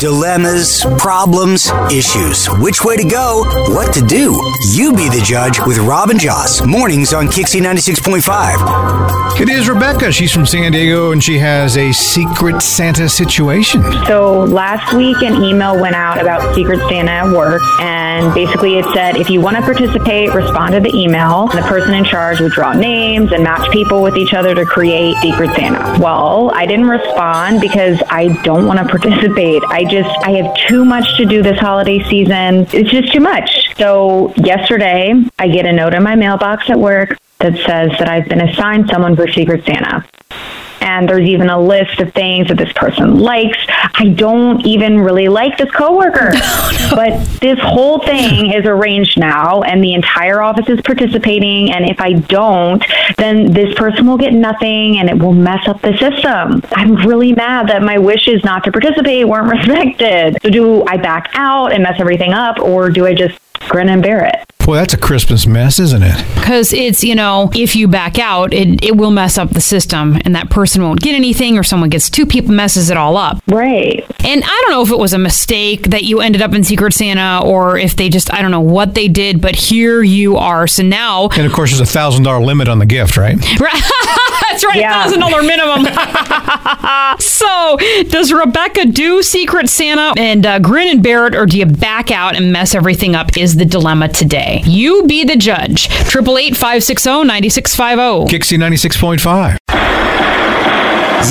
Dilemmas, problems, issues. Which way to go? What to do? You be the judge with Robin Joss. Mornings on Kixie 96.5. It is Rebecca. She's from San Diego and she has a secret Santa situation. So last week, an email went out about Secret Santa at work, and basically it said if you want to participate, respond to the email. The person in charge would draw names and match people with each other to create Secret Santa. Well, I didn't respond because I don't want to participate. I just, I have too much to do this holiday season. It's just too much. So yesterday, I get a note in my mailbox at work that says that I've been assigned someone for Secret Santa and there's even a list of things that this person likes. I don't even really like this coworker, but this whole thing is arranged now, and the entire office is participating. And if I don't, then this person will get nothing, and it will mess up the system. I'm really mad that my wishes not to participate weren't respected. So do I back out and mess everything up, or do I just grin and bear it? Boy, that's a Christmas mess, isn't it? Because it's, you know, if you back out, it, it will mess up the system and that person won't get anything or someone gets two people, messes it all up. Right. And I don't know if it was a mistake that you ended up in Secret Santa or if they just, I don't know what they did, but here you are. So now. And of course, there's a thousand dollar limit on the gift, right? right? That's right, Yeah. thousand dollar minimum. so, does Rebecca do Secret Santa and uh, grin and bear it, or do you back out and mess everything up? Is the dilemma today? You be the judge. Triple eight five six zero ninety six five zero. Kixie 96.5.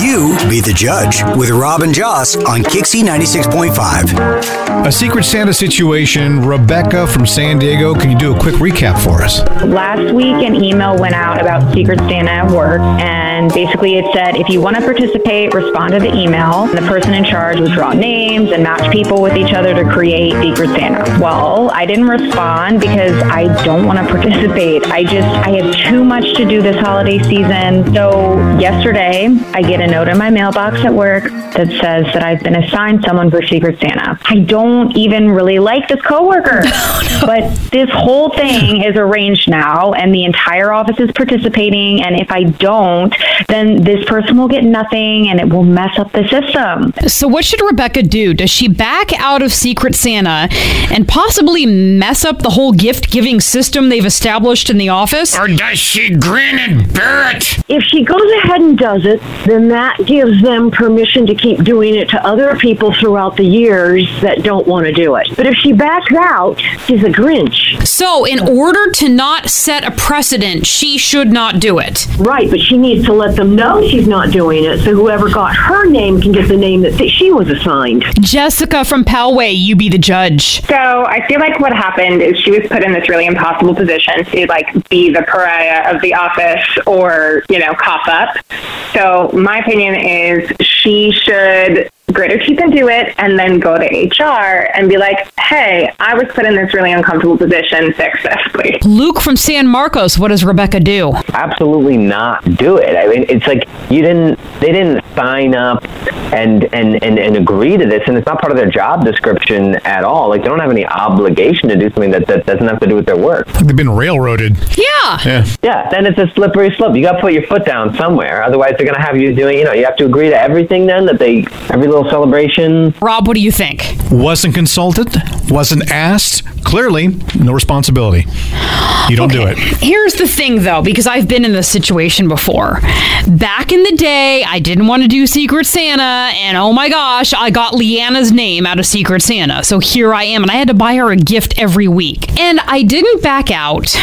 You be the judge with Robin Joss on Kixie 96.5. A secret Santa situation. Rebecca from San Diego. Can you do a quick recap for us? Last week, an email went out about Secret Santa at work, and basically it said if you want to participate, respond to the email. And the person in charge would draw names and match people with each other to create Secret Santa. Well, I didn't respond because I don't want to participate. I just, I have too much to do this holiday season. So yesterday, I get a note in my mailbox at work that says that I've been assigned someone for Secret Santa. I don't even really like this coworker, oh, but this whole thing is arranged now, and the entire office is participating. And if I don't, then this person will get nothing, and it will mess up the system. So, what should Rebecca do? Does she back out of Secret Santa and possibly mess up the whole gift giving system they've established in the office? Or does she grin and bear it? if she goes ahead and does it, then that gives them permission to keep doing it to other people throughout the years that don't want to do it. But if she backs out, she's a Grinch. So, in order to not set a precedent, she should not do it. Right, but she needs to let them know she's not doing it so whoever got her name can get the name that she was assigned. Jessica from Poway, you be the judge. So I feel like what happened is she was put in this really impossible position to like be the pariah of the office or, you know, cough up. So my opinion is she should grit her teeth and do it and then go to HR and be like, hey, I was put in this really uncomfortable position. Fix this, please. Luke from San Marcos, what does Rebecca do? absolutely not do it. I mean, it's like you didn't, they didn't sign up and, and, and, and agree to this, and it's not part of their job description at all. Like, they don't have any obligation to do something that, that doesn't have to do with their work. They've been railroaded. Yeah. Yeah. Yeah, then it's a slippery slope. You got to put your foot down somewhere. Otherwise, they're going to have you doing, you know, you have to agree to everything then that they, every little celebration. Rob, what do you think? Wasn't consulted, wasn't asked. Clearly, no responsibility. You don't do it. Here's the thing, though, because I've been in this situation before. Back in the day, I didn't want to do Secret Santa, and oh my gosh, I got Leanna's name out of Secret Santa. So here I am, and I had to buy her a gift every week. And I didn't back out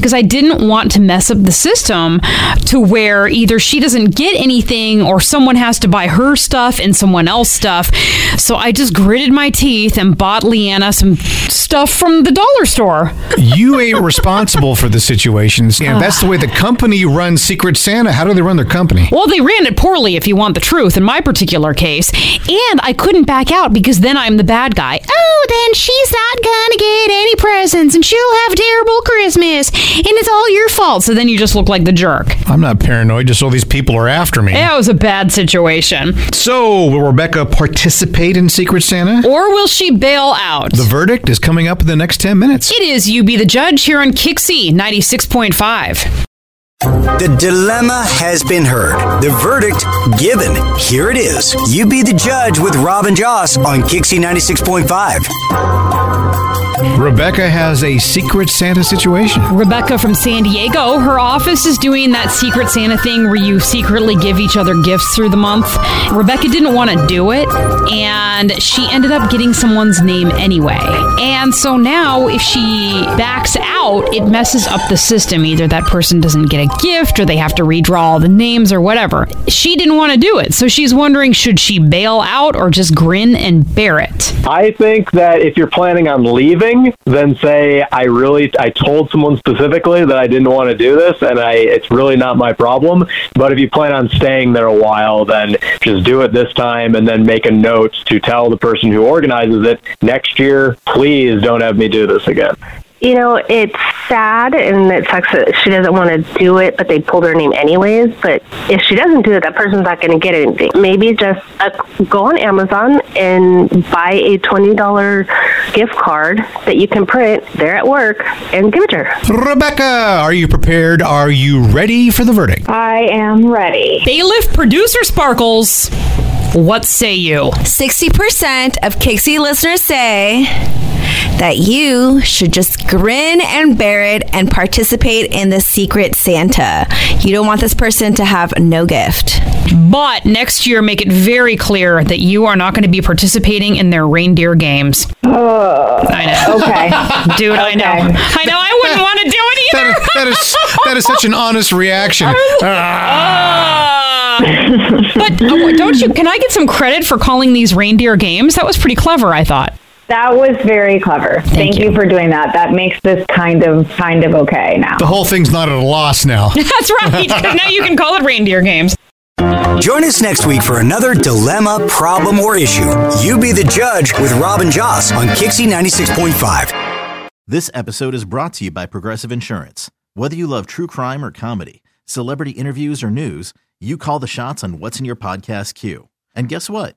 because I didn't want to mess up the system to where either she doesn't get anything or someone has to buy her stuff and someone else stuff. So I just gritted my teeth and bought Leanna some stuff from the dollar store. You ain't responsible for the situations. Yeah, that's the way the company runs Secret Santa. How do they run their company? Well, they ran it poorly, if you want the truth, in my particular case. And I couldn't back out because then I'm the bad guy. Oh, then she's not gonna get any presents and she'll have a terrible Christmas and it's all your fault. So then you just look like the jerk. I'm not paranoid, just all these people are after me. It was a bad situation. So, will Rebecca participate in Secret Santa? Or will she bail out? The verdict is coming up in the next 10 minutes. It is You Be the Judge here on Kixie 96.5. The dilemma has been heard. The verdict given. Here it is. You be the judge with Robin Joss on Kixie 96.5. Rebecca has a Secret Santa situation. Rebecca from San Diego, her office is doing that Secret Santa thing where you secretly give each other gifts through the month. Rebecca didn't want to do it, and she ended up getting someone's name anyway. And so now, if she backs out, it messes up the system. Either that person doesn't get a gift, or they have to redraw all the names, or whatever. She didn't want to do it, so she's wondering should she bail out or just grin and bear it? I think that if you're planning on leaving, then say I really I told someone specifically that I didn't want to do this and I it's really not my problem. But if you plan on staying there a while, then just do it this time and then make a note to tell the person who organizes it next year, please don't have me do this again. You know, it's sad and it sucks that she doesn't want to do it, but they pulled her name anyways. But if she doesn't do it, that person's not going to get anything. Maybe just uh, go on Amazon and buy a $20 gift card that you can print there at work and give it to her. Rebecca, are you prepared? Are you ready for the verdict? I am ready. Bailiff producer Sparkles, what say you? 60% of Kixie listeners say that you should just grin and bear it and participate in the Secret Santa. You don't want this person to have no gift. But next year, make it very clear that you are not going to be participating in their reindeer games. I know. Okay. Dude, I know. I know. I wouldn't want to do it either. is, that is that is such an honest reaction. Ah. but oh, don't you? Can I get some credit for calling these reindeer games? That was pretty clever, I thought. That was very clever. Thank, you. for doing that. That makes this kind of kind of okay now. The whole thing's not at a loss now. That's right. now you can call it reindeer games. Join us next week for another dilemma, problem, or issue. You be the judge with Robin Joss on Kixie 96.5. This episode is brought to you by Progressive Insurance. Whether you love true crime or comedy, celebrity interviews or news, you call the shots on what's in your podcast queue. And guess what?